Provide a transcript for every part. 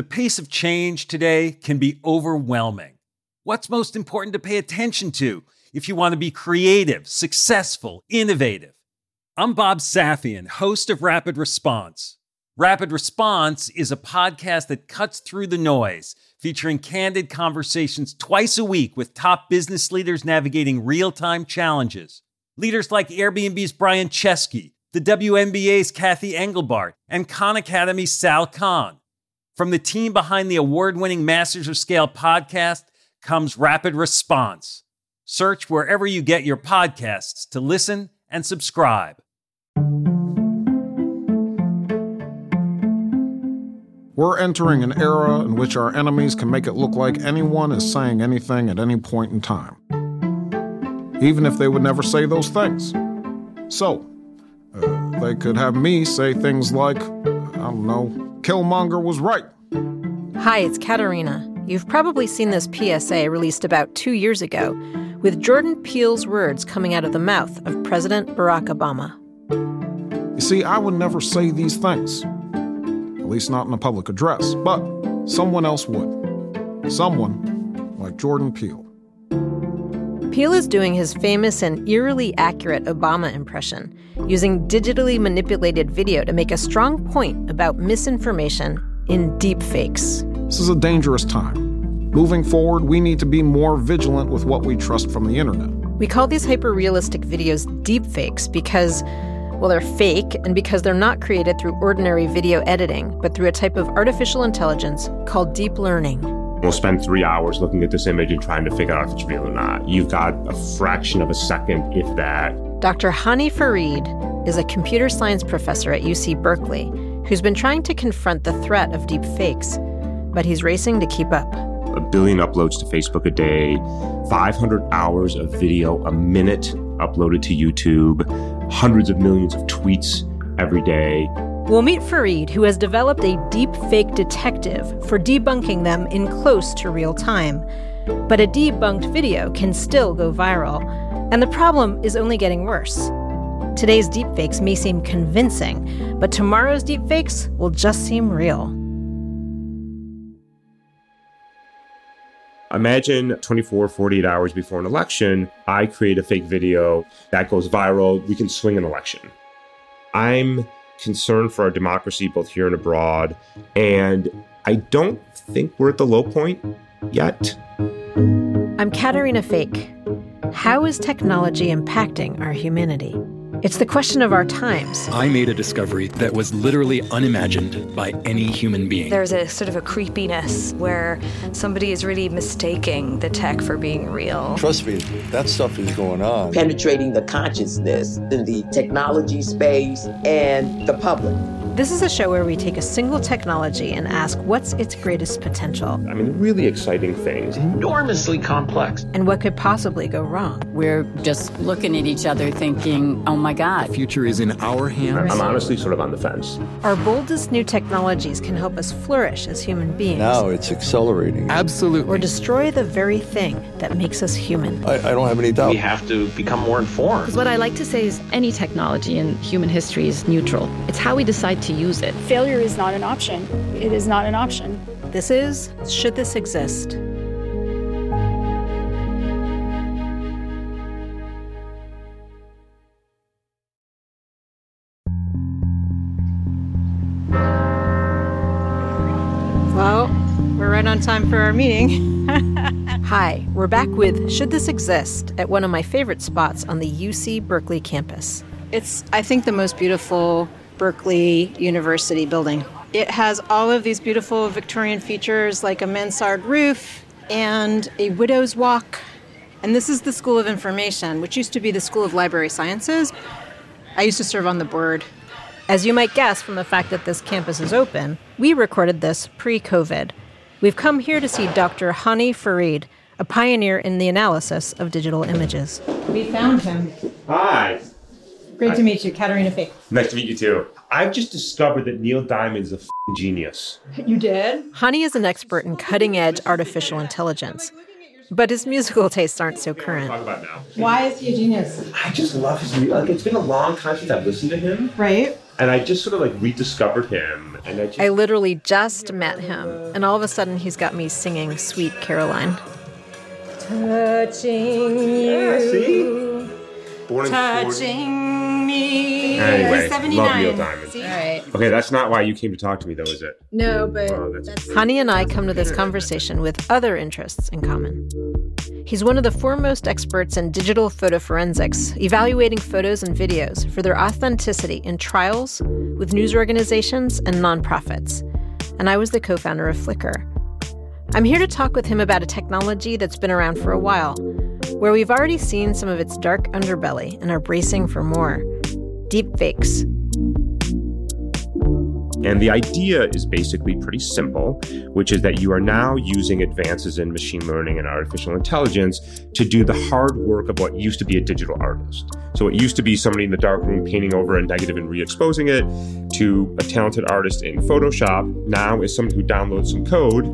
The pace of change today can be overwhelming. What's most important to pay attention to if you want to be creative, successful, innovative? I'm Bob Safian, host of Rapid Response. Rapid Response is a podcast that cuts through the noise, featuring candid conversations twice a week with top business leaders navigating real time challenges. Leaders like Airbnb's Brian Chesky, the WNBA's Cathy Engelbert, and Khan Academy's Sal Khan. From the team behind the award winning Masters of Scale podcast comes Rapid Response. Search wherever you get your podcasts to listen and subscribe. We're entering an era in which our enemies can make it look like anyone is saying anything at any point in time, even if they would never say those things. So, uh, they could have me say things like, I don't know, Killmonger was right. Hi, it's Caterina. You've probably seen this PSA released about two years ago with Jordan Peele's words coming out of the mouth of President Barack Obama. You see, I would never say these things, at least not in a public address, but someone else would. Someone like Jordan Peele. Peele is doing his famous and eerily accurate Obama impression, using digitally manipulated video to make a strong point about misinformation in deepfakes. This is a dangerous time. Moving forward, we need to be more vigilant with what we trust from the internet. We call these hyper realistic videos deepfakes because, well, they're fake and because they're not created through ordinary video editing, but through a type of artificial intelligence called deep learning. We'll spend three hours looking at this image and trying to figure out if it's real or not. You've got a fraction of a second, if that. Dr. Hany Farid is a computer science professor at UC Berkeley who's been trying to confront the threat of deep fakes, but he's racing to keep up. A billion uploads to Facebook a day, 500 hours of video a minute uploaded to YouTube, hundreds of millions of tweets every day. We'll meet Farid, who has developed a deep fake detective for debunking them in close to real time. But a debunked video can still go viral, and the problem is only getting worse. Today's deepfakes may seem convincing, but tomorrow's deepfakes will just seem real. Imagine 24, 48 hours before an election, I create a fake video that goes viral. We can swing an election. I'm concerned for our democracy, both here and abroad. And I don't think we're at the low point yet. I'm Caterina Fake. How is technology impacting our humanity? It's the question of our times. I made a discovery that was literally unimagined by any human being. There's a sort of a creepiness where somebody is really mistaking the tech for being real. Trust me, that stuff is going on. Penetrating the consciousness in the technology space and the public. This is a show where we take a single technology and ask what's its greatest potential. I mean, really exciting things. Enormously complex. And what could possibly go wrong? We're just looking at each other thinking, oh my God. The future is in our hands. I'm honestly sort of on the fence. Our boldest new technologies can help us flourish as human beings. Now it's accelerating. Absolutely. Or destroy the very thing that makes us human. I, I don't have any doubt. We have to become more informed. Because what I like to say is any technology in human history is neutral. It's how we decide to use it. Failure is not an option. It is not an option. This is Should This Exist? Well, we're right on time for our meeting. Hi, we're back with Should This Exist at one of my favorite spots on the UC Berkeley campus. It's, I think, the most beautiful Berkeley University building. It has all of these beautiful Victorian features like a mansard roof and a widow's walk. And this is the School of Information, which used to be the School of Library Sciences. I used to serve on the board. As you might guess from the fact that this campus is open, we recorded this pre COVID. We've come here to see Dr. Hany Farid, a pioneer in the analysis of digital images. We found him. Hi. Great to meet you, Caterina Fake. Nice to meet you too. I've just discovered that Neil Diamond's a f***ing genius. You did? Hany is an expert in cutting edge artificial intelligence. But his musical tastes aren't so current. Talk about now. Why is he a genius? I just love his music. Like, it's been a long time since I've listened to him. Right. and I just sort of like rediscovered him, and I just I literally just met him, and all of a sudden he's got me singing Sweet Caroline. Touching Yeah, see? Born in 40 touching me. Anyway, love 79. Neil Diamond. All right. Okay, that's not why you came to talk to me, though, is it? No, but Oh, that's Hany and I come to this conversation with other interests in common. He's one of the foremost experts in digital photo forensics, evaluating photos and videos for their authenticity in trials with news organizations and nonprofits. And I was the co founder of Flickr. I'm here to talk with him about a technology that's been around for a while, where we've already seen some of its dark underbelly and are bracing for more deepfakes. And the idea is basically pretty simple, which is that you are now using advances in machine learning and artificial intelligence to do the hard work of what used to be a digital artist. So it used to be somebody in the dark room painting over a negative and re-exposing it to a talented artist in Photoshop. Now is someone who downloads some code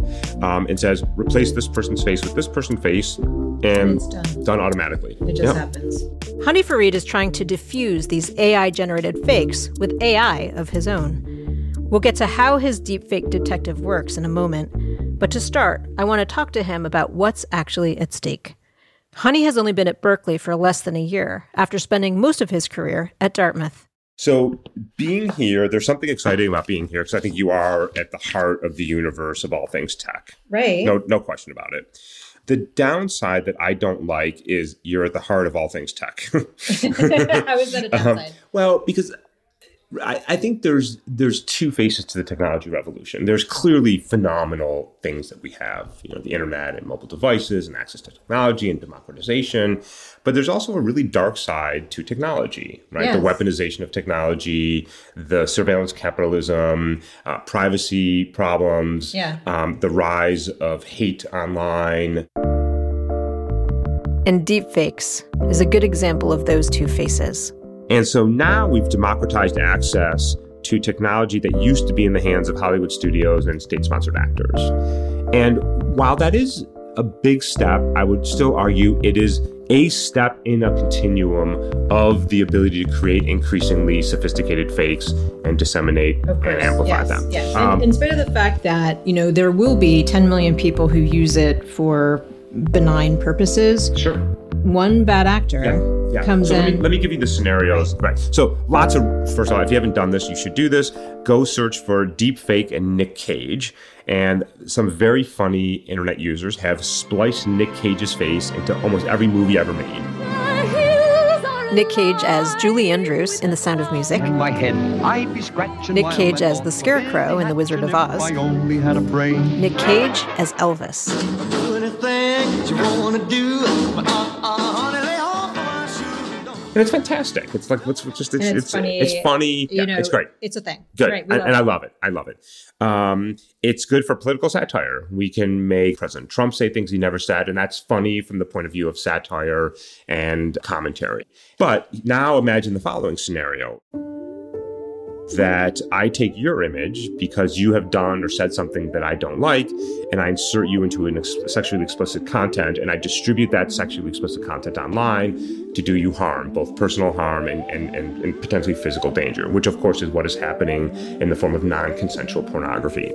um, and says, replace this person's face with this person's face, and it's done. done automatically. It just happens. Hany Farid is trying to diffuse these AI generated fakes with AI of his own. We'll get to how his deepfake detective works in a moment, but to start, I want to talk to him about what's actually at stake. Hany has only been at Berkeley for less than a year after spending most of his career at Dartmouth. So, being here, there's something exciting about being here because I think you are at the heart of the universe of all things tech. Right. No, no question about it. The downside that I don't like is you're at the heart of all things tech. How is that a Um, well, because I, I think there's there's two faces to the technology revolution. There's clearly phenomenal things that we have, you know, the internet and mobile devices and access to technology and democratization. But there's also a really dark side to technology, right? The weaponization of technology, the surveillance capitalism, uh, privacy problems, Yeah. um, the rise of hate online. And deepfakes is a good example of those two faces. And so now we've democratized access to technology that used to be in the hands of Hollywood studios and state sponsored actors. And while that is a big step, I would still argue it is a step in a continuum of the ability to create increasingly sophisticated fakes and disseminate and amplify them. Yes. Um, in spite of the fact that, you know, there will be 10 million people who use it for benign purposes. Sure. One bad actor Yeah. comes so Let in. me, let me give you the scenarios. Right. So lots of first of all, if you haven't done this, you should do this. Go search for deep fake and Nick Cage. And some very funny internet users have spliced Nick Cage's face into almost every movie ever made. Nick Cage as Julie Andrews in The Sound of Music. my head, I'd be scratching Nick Cage my as the Scarecrow in The Wizard of Oz. I only had a brain. Nick Cage as Elvis. And it's fantastic. It's like what's what's just it's it's it's funny, It's funny. you Yeah, know, it's great. it's a thing. Good. great. We And, love and I love it. I love it. Um, it's good for political satire. We can make President Trump say things he never said, and that's funny from the point of view of satire and commentary. But now imagine the following scenario that I take your image because you have done or said something that I don't like, and I insert you into an ex- sexually explicit content, and I distribute that sexually explicit content online to do you harm, both personal harm and, and, and, and potentially physical danger, which of course is what is happening in the form of non consensual pornography.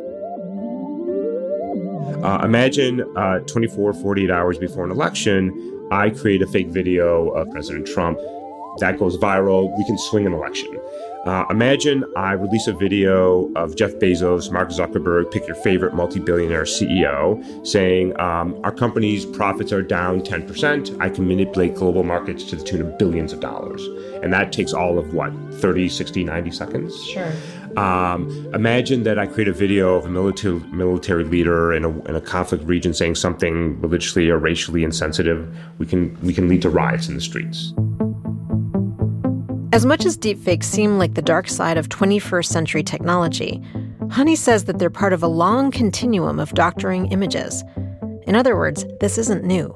Uh, imagine uh, 24, 48 hours before an election, I create a fake video of President Trump. That goes viral. We can swing an election. Uh, imagine I release a video of Jeff Bezos, Mark Zuckerberg, pick your favorite multi billionaire CEO, saying, um, Our company's profits are down 10%. I can manipulate global markets to the tune of billions of dollars. And that takes all of what, 30, 60, 90 seconds? Sure. Um, imagine that I create a video of a military military leader in a, in a conflict region saying something religiously or racially insensitive. We can we can lead to riots in the streets. As much as deepfakes seem like the dark side of 21st century technology, Hany says that they're part of a long continuum of doctoring images. In other words, this isn't new.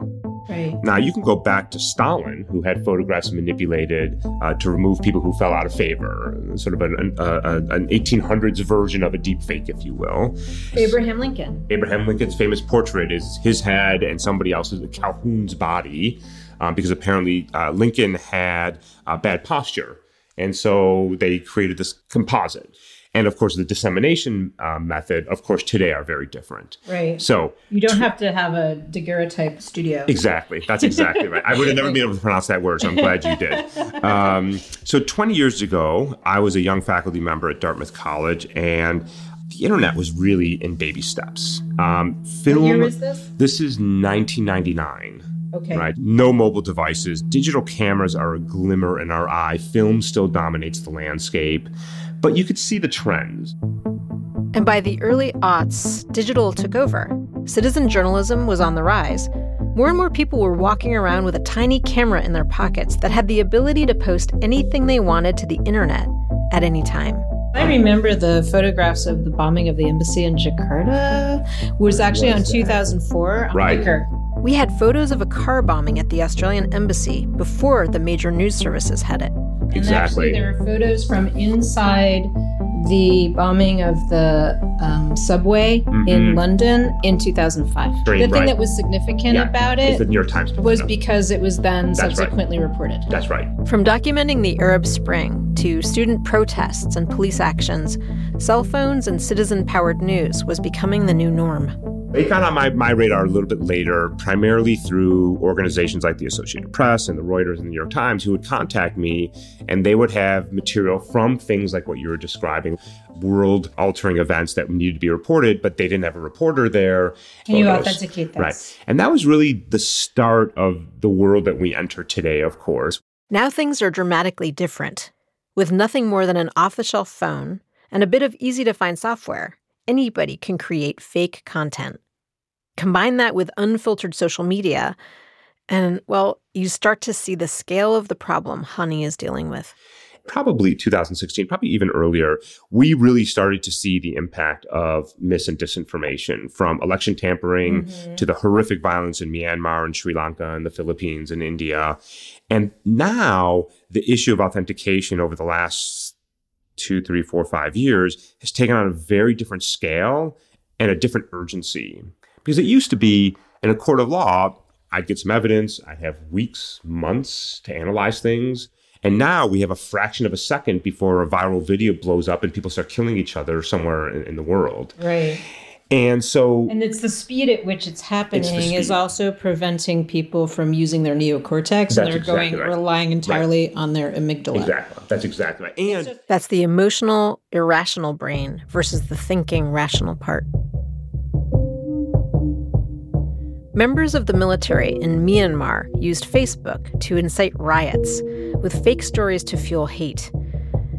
Right. Now you can go back to Stalin, who had photographs manipulated uh, to remove people who fell out of favor, sort of an, an, uh, an 1800s version of a deep fake, if you will. Abraham Lincoln. Abraham Lincoln's famous portrait is his head and somebody else's, Calhoun's body, um, because apparently uh, Lincoln had uh, bad posture. And so they created this composite. And of course, the dissemination uh, method, of course, today are very different. Right. So you don't have to have a daguerreotype studio. Exactly. That's exactly right. I would have never been able to pronounce that word, so I'm glad you did. Um, so 20 years ago, I was a young faculty member at Dartmouth College, and the internet was really in baby steps. Um, film. What year is this? This is 1999. Okay. Right. No mobile devices. Digital cameras are a glimmer in our eye. Film still dominates the landscape but you could see the trends. And by the early aughts, digital took over. Citizen journalism was on the rise. More and more people were walking around with a tiny camera in their pockets that had the ability to post anything they wanted to the internet at any time. I remember the photographs of the bombing of the embassy in Jakarta was actually on 2004 right. We had photos of a car bombing at the Australian embassy before the major news services had it. And exactly. actually, there are photos from inside the bombing of the um, subway mm-hmm. in London in 2005. the thing right. that was significant yeah, about it the New York Times was because it was then That's subsequently right. reported. That's right. From documenting the Arab Spring to student protests and police actions, cell phones and citizen powered news was becoming the new norm. They got on my, my radar a little bit later, primarily through organizations like the Associated Press and the Reuters and the New York Times, who would contact me and they would have material from things like what you were describing world altering events that needed to be reported, but they didn't have a reporter there. Can you authenticate that? Right. And that was really the start of the world that we enter today, of course. Now things are dramatically different. With nothing more than an off the shelf phone and a bit of easy to find software, anybody can create fake content. Combine that with unfiltered social media, and well, you start to see the scale of the problem Hany is dealing with. Probably 2016, probably even earlier, we really started to see the impact of mis and disinformation from election tampering mm-hmm. to the horrific violence in Myanmar and Sri Lanka and the Philippines and India. And now the issue of authentication over the last two, three, four, five years has taken on a very different scale and a different urgency. Because it used to be in a court of law, I'd get some evidence, I'd have weeks, months to analyze things. And now we have a fraction of a second before a viral video blows up and people start killing each other somewhere in, in the world. Right. And so. And it's the speed at which it's happening it's is also preventing people from using their neocortex That's and they're exactly going right. relying entirely right. on their amygdala. Exactly. That's exactly right. And that's the emotional, irrational brain versus the thinking, rational part. Members of the military in Myanmar used Facebook to incite riots, with fake stories to fuel hate.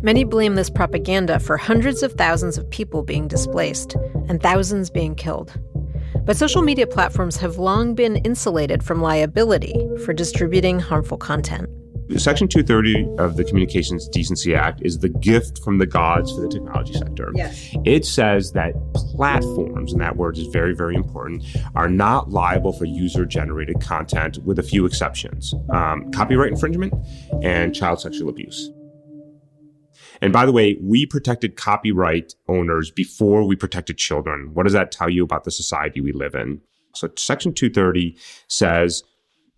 Many blame this propaganda for hundreds of thousands of people being displaced and thousands being killed. But social media platforms have long been insulated from liability for distributing harmful content. Section 230 of the Communications Decency Act is the gift from the gods for the technology sector. Yes. It says that platforms, and that word is very, very important, are not liable for user generated content with a few exceptions um, copyright infringement and child sexual abuse. And by the way, we protected copyright owners before we protected children. What does that tell you about the society we live in? So, Section 230 says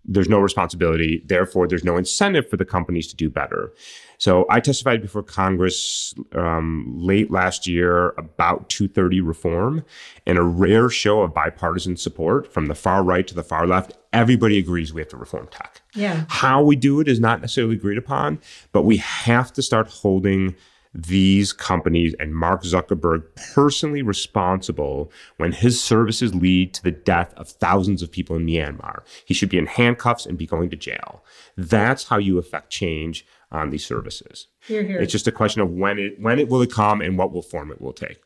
there's no responsibility. Therefore, there's no incentive for the companies to do better. So I testified before Congress um, late last year about 230 reform and a rare show of bipartisan support from the far right to the far left. Everybody agrees we have to reform tech. Yeah. How we do it is not necessarily agreed upon, but we have to start holding these companies and Mark Zuckerberg personally responsible when his services lead to the death of thousands of people in Myanmar. He should be in handcuffs and be going to jail. That's how you affect change on these services. Here, here. It's just a question of when it when it will it come and what will form it will take.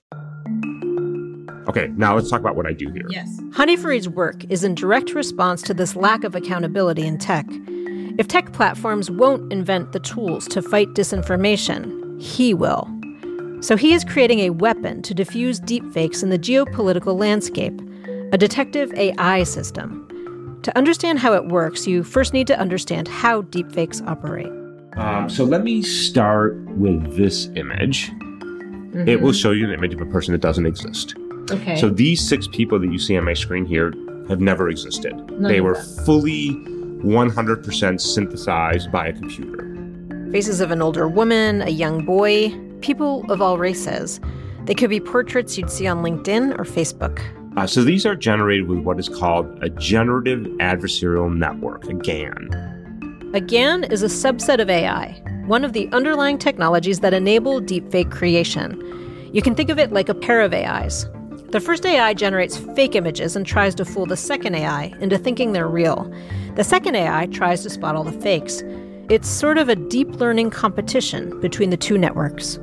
Okay, now let's talk about what I do here. Yes. Hany Farid's work is in direct response to this lack of accountability in tech. If tech platforms won't invent the tools to fight disinformation, he will. So he is creating a weapon to diffuse deepfakes in the geopolitical landscape, a detective AI system. To understand how it works, you first need to understand how deepfakes operate. Um, so let me start with this image. Mm-hmm. It will show you an image of a person that doesn't exist. Okay. So these six people that you see on my screen here have never existed. None they were fully 100% synthesized by a computer. Faces of an older woman, a young boy, people of all races. They could be portraits you'd see on LinkedIn or Facebook. Uh, so these are generated with what is called a generative adversarial network, a GAN. A GAN is a subset of AI, one of the underlying technologies that enable deepfake creation. You can think of it like a pair of AIs. The first AI generates fake images and tries to fool the second AI into thinking they're real. The second AI tries to spot all the fakes. It's sort of a deep learning competition between the two networks.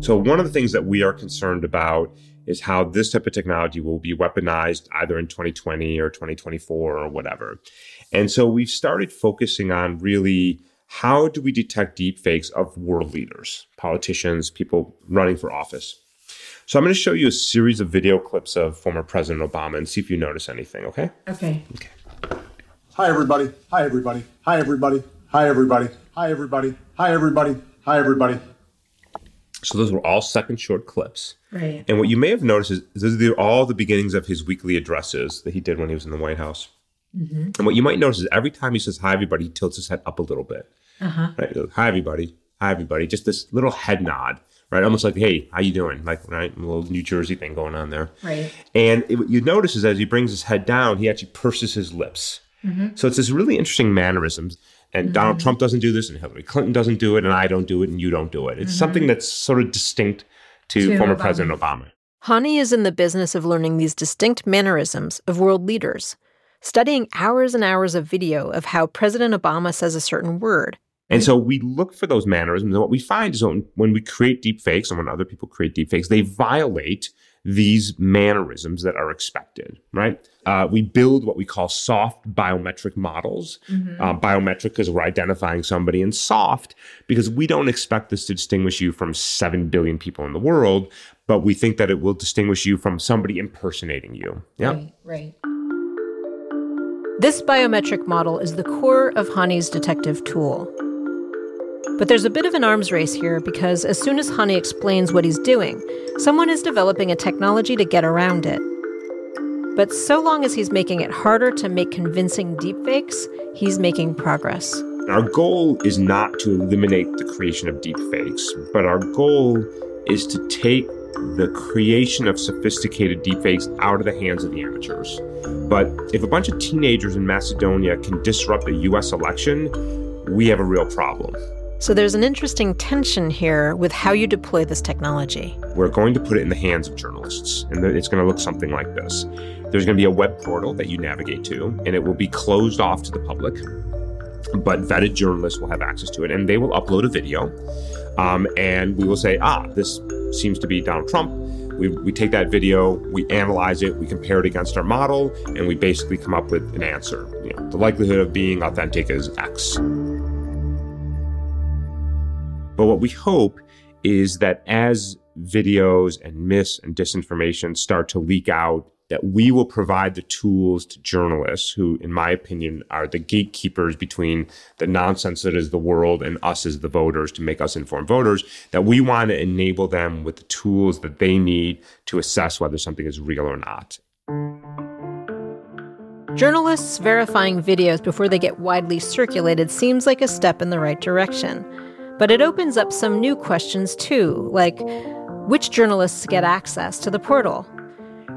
So, one of the things that we are concerned about is how this type of technology will be weaponized either in 2020 or 2024 or whatever. And so, we've started focusing on really how do we detect deepfakes of world leaders, politicians, people running for office. So, I'm going to show you a series of video clips of former President Obama and see if you notice anything, okay? Okay. Okay. Hi, everybody. Hi, everybody. Hi, everybody. Hi, everybody. Hi, everybody. Hi, everybody. Hi, everybody. So those were all second short clips. Right. And what you may have noticed is those are all the beginnings of his weekly addresses that he did when he was in the White House. Mm-hmm. And what you might notice is every time he says hi everybody, he tilts his head up a little bit. Uh-huh. Right? Goes, hi everybody. Hi everybody. Just this little head nod. Right, almost like, "Hey, how you doing?" Like, right, a little New Jersey thing going on there. Right. And it, what you notice is as he brings his head down, he actually purses his lips. Mm-hmm. So it's this really interesting mannerisms. And Mm-hmm. Donald Trump doesn't do this, and Hillary Clinton doesn't do it, and I don't do it, and you don't do it. It's Mhm. something that's sort of distinct to, To former Obama. President Obama. Hany is in the business of learning these distinct mannerisms of world leaders, studying hours and hours of video of how President Obama says a certain word. And so we look for those mannerisms. And what we find is when, when we create deep fakes and when other people create deep fakes, they violate these mannerisms that are expected, right? Uh, we build what we call soft biometric models. Mhm. Uh, biometric because we're identifying somebody, and soft because we don't expect this to distinguish you from 7 billion people in the world, but we think that it will distinguish you from somebody impersonating you. Yeah. right. This biometric model is the core of Hany's detective tool. But there's a bit of an arms race here because as soon as Hany explains what he's doing, someone is developing a technology to get around it. But so long as he's making it harder to make convincing deepfakes, he's making progress. Our goal is not to eliminate the creation of deepfakes, but our goal is to take the creation of sophisticated deepfakes out of the hands of the amateurs. But if a bunch of teenagers in Macedonia can disrupt a US election, we have a real problem. So there's an interesting tension here with how you deploy this technology. We're going to put it in the hands of journalists, and it's going to look something like this. There's going to be a web portal that you navigate to, and it will be closed off to the public, but vetted journalists will have access to it, and they will upload a video, um, and we will say, ah, this seems to be Donald Trump. We, we take that video, we analyze it, we compare it against our model, and we basically come up with an answer. You know, the likelihood of being authentic is X. But what we hope is that as videos and myths and disinformation start to leak out, that we will provide the tools to journalists who, in my opinion, are the gatekeepers between the nonsense that is the world and us as the voters to make us informed voters, that we want to enable them with the tools that they need to assess whether something is real or not. Journalists verifying videos before they get widely circulated seems like a step in the right direction. But it opens up some new questions too, like which journalists get access to the portal?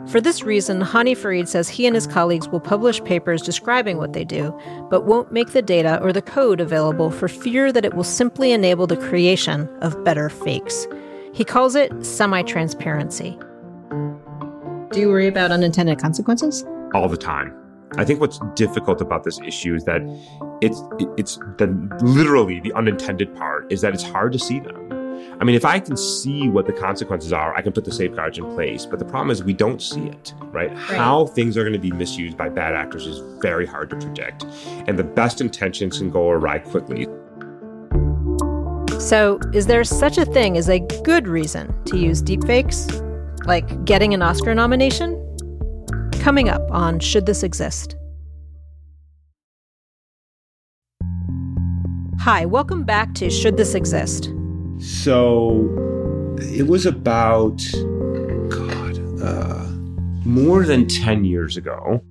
For this reason, Hany Farid says he and his colleagues will publish papers describing what they do, but won't make the data or the code available for fear that it will simply enable the creation of better fakes. He calls it semi transparency. Do you worry about unintended consequences? all the time. I think what's difficult about this issue is that it's it's the literally the unintended part is that it's hard to see them. I mean, if I can see what the consequences are, I can put the safeguards in place. But the problem is we don't see it, right? How things are going to be misused by bad actors is very hard to predict. And the best intentions can go awry quickly. So, is there such a thing as a good reason to use deepfakes? Like getting an Oscar nomination? Coming up on Should This Exist? Hi, welcome back to Should This Exist? So it was about, God, uh, more than 10 years ago.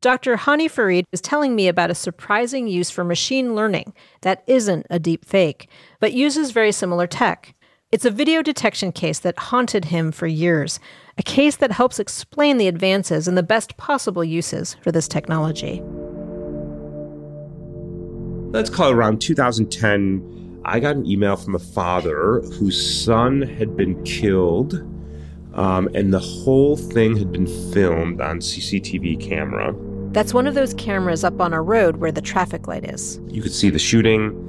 Dr. Hany Farid is telling me about a surprising use for machine learning that isn't a deep fake, but uses very similar tech. It's a video detection case that haunted him for years, a case that helps explain the advances and the best possible uses for this technology. Let's call it around 2010. I got an email from a father whose son had been killed, um, and the whole thing had been filmed on CCTV camera. That's one of those cameras up on a road where the traffic light is. You could see the shooting,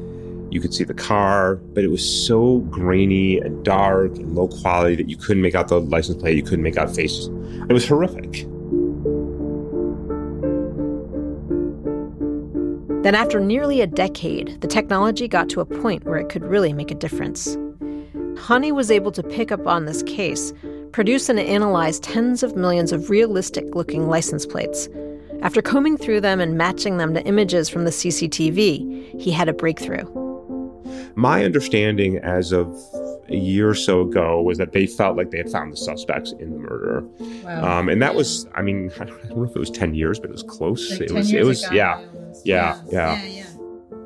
you could see the car, but it was so grainy and dark and low quality that you couldn't make out the license plate, you couldn't make out faces. It was horrific. Then, after nearly a decade, the technology got to a point where it could really make a difference. Hany was able to pick up on this case, produce and analyze tens of millions of realistic looking license plates. After combing through them and matching them to images from the CCTV, he had a breakthrough. My understanding as of a year or so ago was that they felt like they had found the suspects in the murder. Wow. Um, and that was, I mean, I don't know if it was 10 years, but it was close. Like it was, it was, yeah, yeah, yeah, yeah.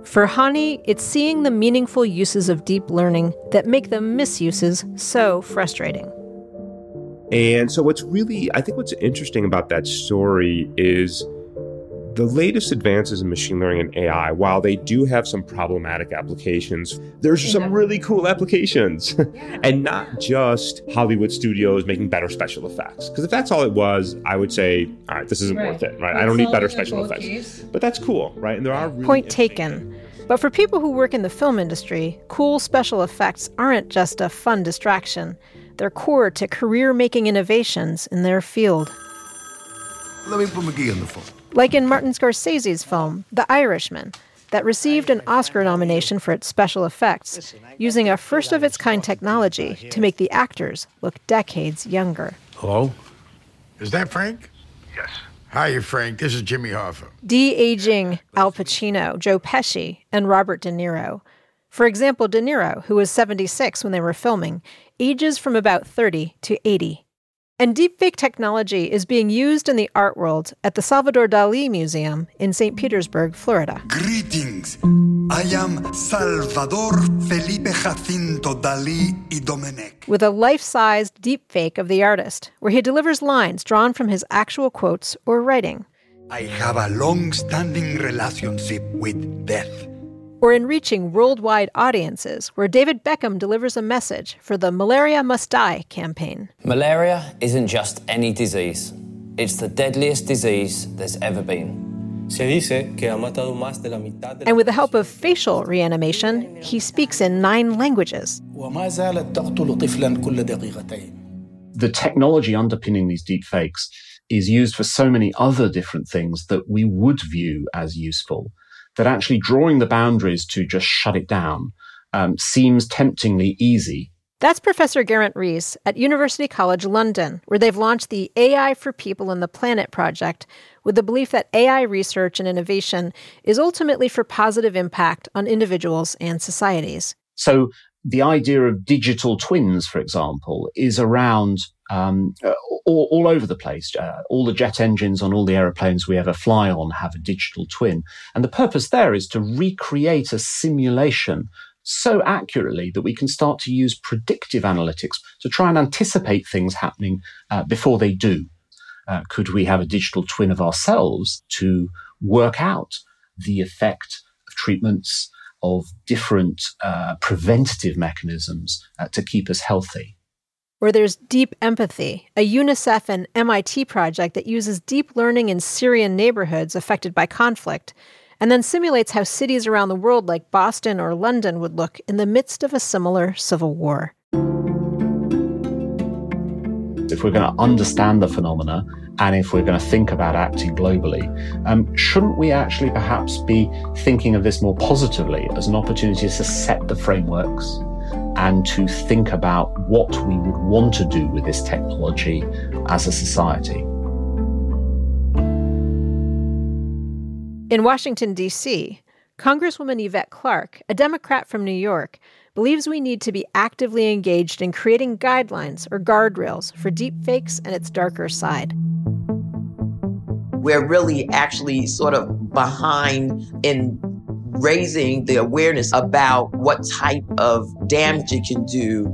For Hany, it's seeing the meaningful uses of deep learning that make the misuses so frustrating. And so, what's really, I think, what's interesting about that story is the latest advances in machine learning and AI, while they do have some problematic applications, there's some really cool applications. and not just Hollywood studios making better special effects. Because if that's all it was, I would say, all right, this isn't right. worth it, right? I don't need better special effects. Case. But that's cool, right? And there are really Point taken. But for people who work in the film industry, cool special effects aren't just a fun distraction. They're core to career making innovations in their field. Let me put McGee on the phone like in Martin Scorsese's film, The Irishman, that received an Oscar nomination for its special effects, using a first of its kind technology to make the actors look decades younger. Hello? Is that Frank? Yes. Hi, Frank. This is Jimmy Hoffa. De aging Al Pacino, Joe Pesci, and Robert De Niro. For example, De Niro, who was 76 when they were filming, ages from about 30 to 80. And deepfake technology is being used in the art world at the Salvador Dali Museum in St. Petersburg, Florida. Greetings. I am Salvador Felipe Jacinto Dali y Dominic. With a life sized deepfake of the artist, where he delivers lines drawn from his actual quotes or writing. I have a long standing relationship with death or in reaching worldwide audiences, where David Beckham delivers a message for the Malaria Must Die campaign. Malaria isn't just any disease, it's the deadliest disease there's ever been. And with the help of facial reanimation, he speaks in nine languages. The technology underpinning these deepfakes is used for so many other different things that we would view as useful that actually drawing the boundaries to just shut it down um, seems temptingly easy. That's Professor Geraint Rees at University College London, where they've launched the AI for People and the Planet project with the belief that AI research and innovation is ultimately for positive impact on individuals and societies. So, the idea of digital twins, for example, is around um, uh, all, all, over the place. Uh, all the jet engines on all the aeroplanes we ever fly on have a digital twin. And the purpose there is to recreate a simulation so accurately that we can start to use predictive analytics to try and anticipate things happening uh, before they do. Uh, could we have a digital twin of ourselves to work out the effect of treatments, of different uh, preventative mechanisms uh, to keep us healthy? Where there's deep empathy, a UNICEF and MIT project that uses deep learning in Syrian neighborhoods affected by conflict, and then simulates how cities around the world like Boston or London would look in the midst of a similar civil war. If we're going to understand the phenomena and if we're going to think about acting globally, um, shouldn't we actually perhaps be thinking of this more positively as an opportunity to set the frameworks and to think about what we would want to do with this technology as a society. In Washington, D.C., Congresswoman Yvette Clarke, a Democrat from New York, believes we need to be actively engaged in creating guidelines or guardrails for deepfakes and its darker side. we're really actually sort of behind in raising the awareness about what type of damage it can do.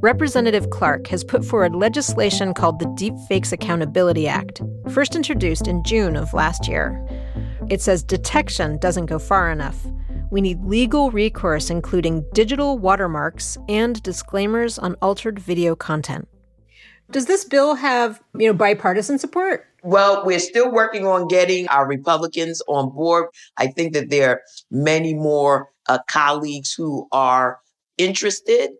Representative Clarke has put forward legislation called the Deepfakes Accountability Act, first introduced in June of last year. It says detection doesn't go far enough. We need legal recourse, including digital watermarks and disclaimers on altered video content. Does this bill have, you know, bipartisan support? Well, we're still working on getting our Republicans on board. I think that there are many more uh, colleagues who are interested.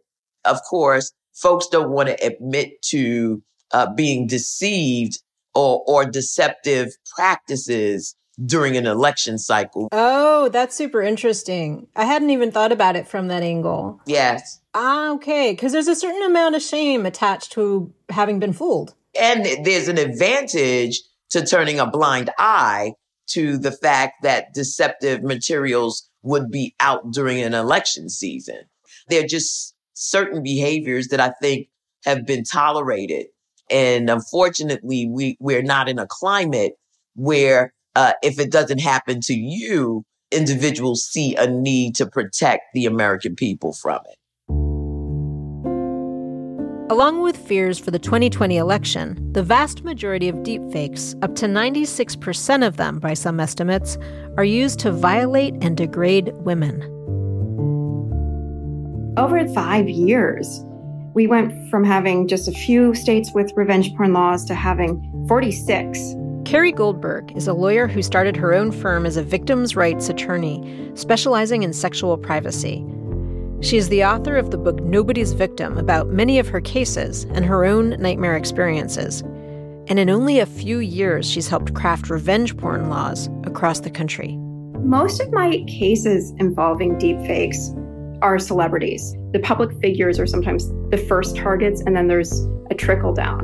Of course, folks don't want to admit to uh, being deceived or, or deceptive practices during an election cycle. Oh, that's super interesting. I hadn't even thought about it from that angle. Yes. Ah, okay. Because there's a certain amount of shame attached to having been fooled. And there's an advantage to turning a blind eye to the fact that deceptive materials would be out during an election season. There are just certain behaviors that I think have been tolerated. And unfortunately, we, we're not in a climate where uh, if it doesn't happen to you, individuals see a need to protect the American people from it. Along with fears for the 2020 election, the vast majority of deepfakes, up to 96% of them by some estimates, are used to violate and degrade women. Over five years, we went from having just a few states with revenge porn laws to having 46 Carrie Goldberg is a lawyer who started her own firm as a victims' rights attorney, specializing in sexual privacy. She is the author of the book Nobody's Victim about many of her cases and her own nightmare experiences. And in only a few years, she's helped craft revenge porn laws across the country. Most of my cases involving deepfakes are celebrities. The public figures are sometimes the first targets, and then there's a trickle down.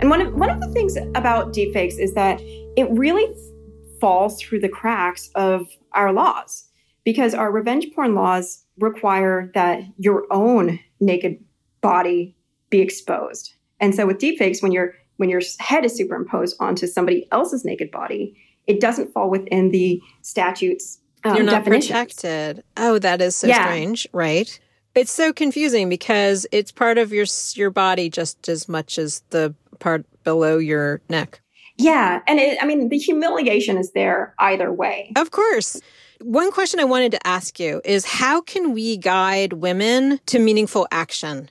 And one of, one of the things about deepfakes is that it really falls through the cracks of our laws because our revenge porn laws require that your own naked body be exposed. And so with deepfakes, when your when your head is superimposed onto somebody else's naked body, it doesn't fall within the statutes. Um, You're not definitions. protected. Oh, that is so Yeah. strange, right? It's so confusing because it's part of your your body just as much as the part below your neck. Yeah, and it, I mean the humiliation is there either way. Of course. One question I wanted to ask you is how can we guide women to meaningful action?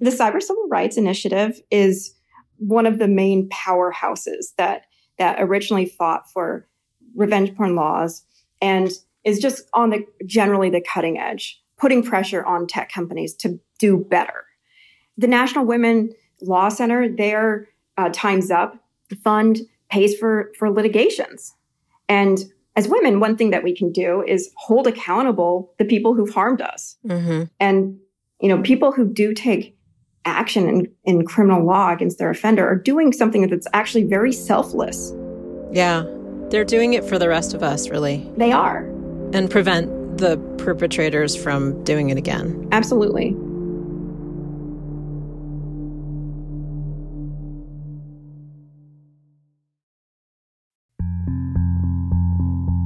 The Cyber Civil Rights Initiative is one of the main powerhouses that that originally fought for revenge porn laws and is just on the generally the cutting edge, putting pressure on tech companies to do better. The National Women Law Center, their uh, Time's Up fund pays for for litigations, and as women, one thing that we can do is hold accountable the people who've harmed us. Mm-hmm. And, you know, people who do take action in, in criminal law against their offender are doing something that's actually very selfless. Yeah. They're doing it for the rest of us, really. They are. And prevent the perpetrators from doing it again. Absolutely.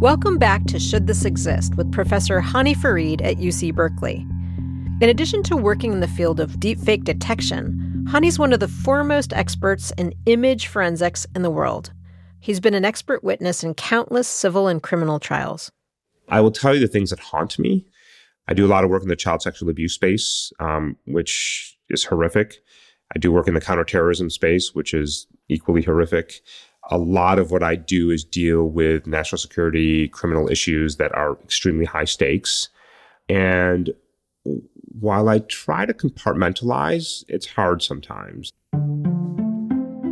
Welcome back to Should This Exist with Professor Hany Farid at UC Berkeley. In addition to working in the field of deepfake detection, Hany's one of the foremost experts in image forensics in the world. He's been an expert witness in countless civil and criminal trials. I will tell you the things that haunt me. I do a lot of work in the child sexual abuse space, um, which is horrific. I do work in the counterterrorism space, which is equally horrific. A lot of what I do is deal with national security criminal issues that are extremely high stakes. And while I try to compartmentalize, it's hard sometimes.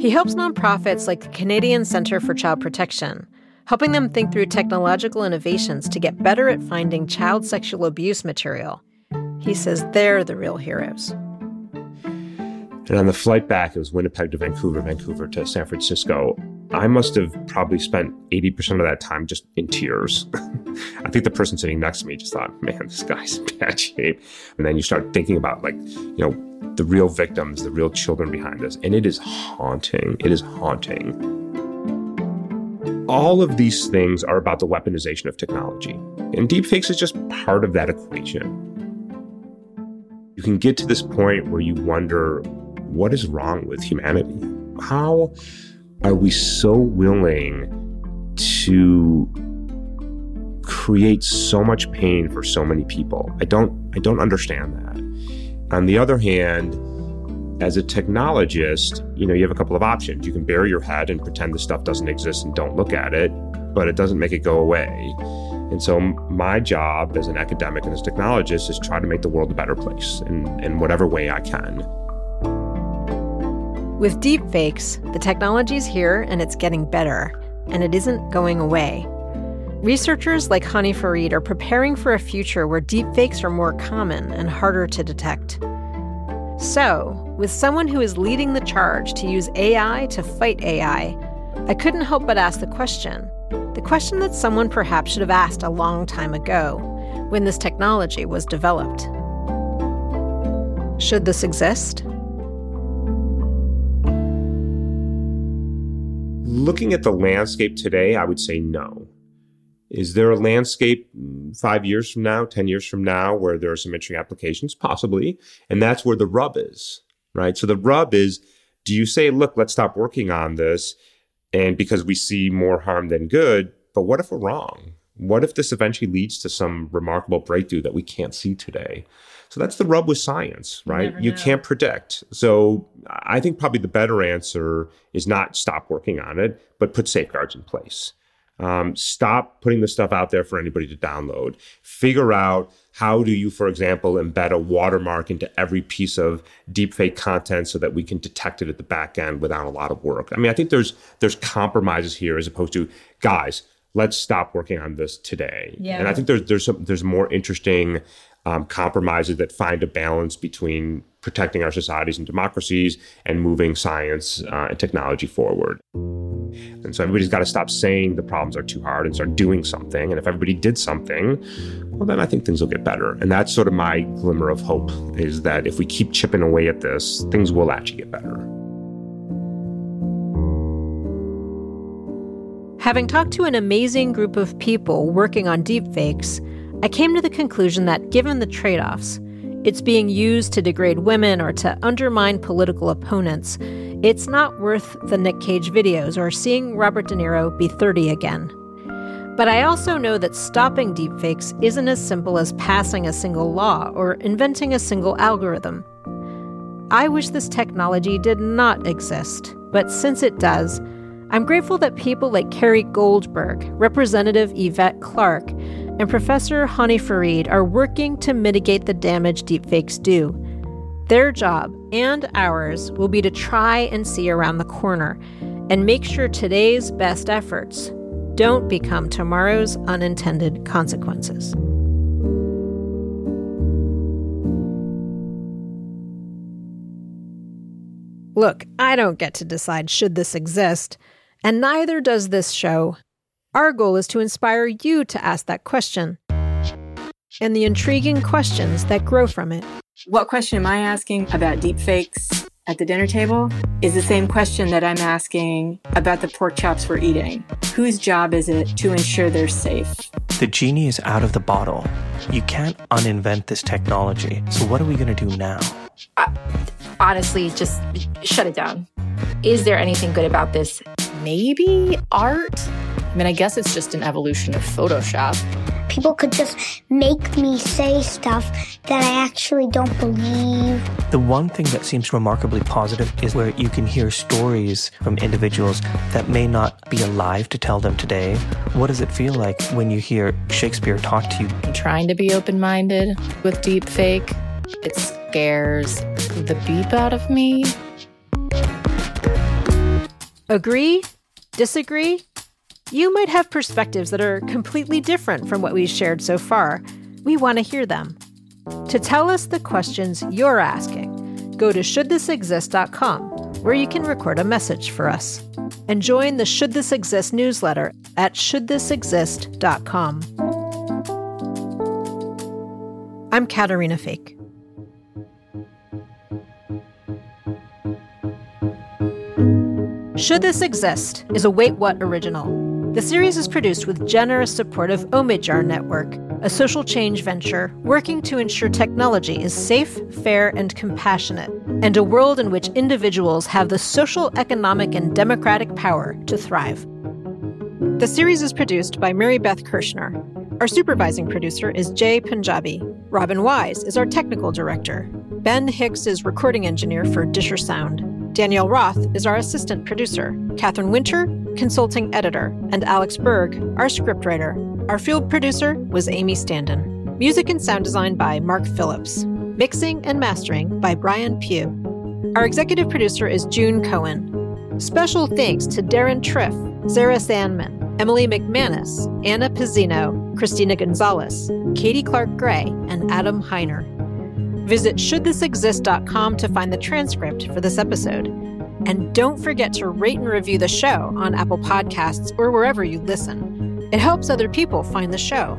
He helps nonprofits like the Canadian Centre for Child Protection, helping them think through technological innovations to get better at finding child sexual abuse material. He says they're the real heroes. And on the flight back, it was Winnipeg to Vancouver, Vancouver to San Francisco. I must have probably spent 80% of that time just in tears. I think the person sitting next to me just thought, man, this guy's in bad shape. And then you start thinking about, like, you know, the real victims, the real children behind this. And it is haunting. It is haunting. all of these things are about the weaponization of technology. And deepfakes is just part of that equation. You can get to this point where you wonder what is wrong with humanity? How are we so willing to create so much pain for so many people? I don't I don't understand that. On the other hand, as a technologist, you know, you have a couple of options. You can bury your head and pretend the stuff doesn't exist and don't look at it, but it doesn't make it go away. And so my job as an academic and as a technologist is try to make the world a better place in, in whatever way I can. With deepfakes, the technology's here and it's getting better, and it isn't going away. Researchers like Hany Farid are preparing for a future where deepfakes are more common and harder to detect. So, with someone who is leading the charge to use AI to fight AI, I couldn't help but ask the question the question that someone perhaps should have asked a long time ago when this technology was developed. Should this exist? Looking at the landscape today, I would say no. Is there a landscape five years from now, 10 years from now, where there are some interesting applications? Possibly. And that's where the rub is, right? So the rub is do you say, look, let's stop working on this? And because we see more harm than good, but what if we're wrong? What if this eventually leads to some remarkable breakthrough that we can't see today? So that's the rub with science, right? You, you can't predict. So I think probably the better answer is not stop working on it, but put safeguards in place. Um, stop putting the stuff out there for anybody to download. Figure out how do you, for example, embed a watermark into every piece of deepfake content so that we can detect it at the back end without a lot of work. I mean, I think there's there's compromises here as opposed to guys. Let's stop working on this today. Yeah. And I think there's there's some there's more interesting um, compromises that find a balance between protecting our societies and democracies and moving science uh, and technology forward. And so everybody's got to stop saying the problems are too hard and start doing something. And if everybody did something, well, then I think things will get better. And that's sort of my glimmer of hope is that if we keep chipping away at this, things will actually get better. Having talked to an amazing group of people working on deepfakes, I came to the conclusion that given the trade offs, it's being used to degrade women or to undermine political opponents, it's not worth the Nick Cage videos or seeing Robert De Niro be 30 again. But I also know that stopping deepfakes isn't as simple as passing a single law or inventing a single algorithm. I wish this technology did not exist, but since it does, I'm grateful that people like Carrie Goldberg, Representative Yvette Clarke, and Professor Hany Farid are working to mitigate the damage deepfakes do. Their job and ours will be to try and see around the corner and make sure today's best efforts don't become tomorrow's unintended consequences. Look, I don't get to decide should this exist, and neither does this show. Our goal is to inspire you to ask that question and the intriguing questions that grow from it. What question am I asking about deepfakes at the dinner table is the same question that I'm asking about the pork chops we're eating. Whose job is it to ensure they're safe? The genie is out of the bottle. You can't uninvent this technology. So, what are we going to do now? Uh, honestly, just shut it down. Is there anything good about this? Maybe art? I mean, I guess it's just an evolution of Photoshop. People could just make me say stuff that I actually don't believe. The one thing that seems remarkably positive is where you can hear stories from individuals that may not be alive to tell them today. What does it feel like when you hear Shakespeare talk to you? I'm trying to be open minded with deep fake. It scares the beep out of me. Agree? Disagree? You might have perspectives that are completely different from what we've shared so far. We want to hear them. To tell us the questions you're asking, go to shouldthisexist.com, where you can record a message for us. And join the Should This Exist newsletter at shouldthisexist.com. I'm Caterina Fake. Should This Exist is a Wait What original. The series is produced with generous support of Omidyar Network, a social change venture working to ensure technology is safe, fair, and compassionate, and a world in which individuals have the social, economic, and democratic power to thrive. The series is produced by Mary Beth Kirschner. Our supervising producer is Jay Punjabi. Robin Wise is our technical director. Ben Hicks is recording engineer for Disher Sound. Danielle Roth is our assistant producer. Catherine Winter, consulting editor. And Alex Berg, our scriptwriter. Our field producer was Amy Standen. Music and sound design by Mark Phillips. Mixing and mastering by Brian Pugh. Our executive producer is June Cohen. Special thanks to Darren Triff, Sarah Sandman, Emily McManus, Anna Pizzino, Christina Gonzalez, Katie Clark Gray, and Adam Heiner. Visit shouldthisexist.com to find the transcript for this episode. And don't forget to rate and review the show on Apple Podcasts or wherever you listen. It helps other people find the show.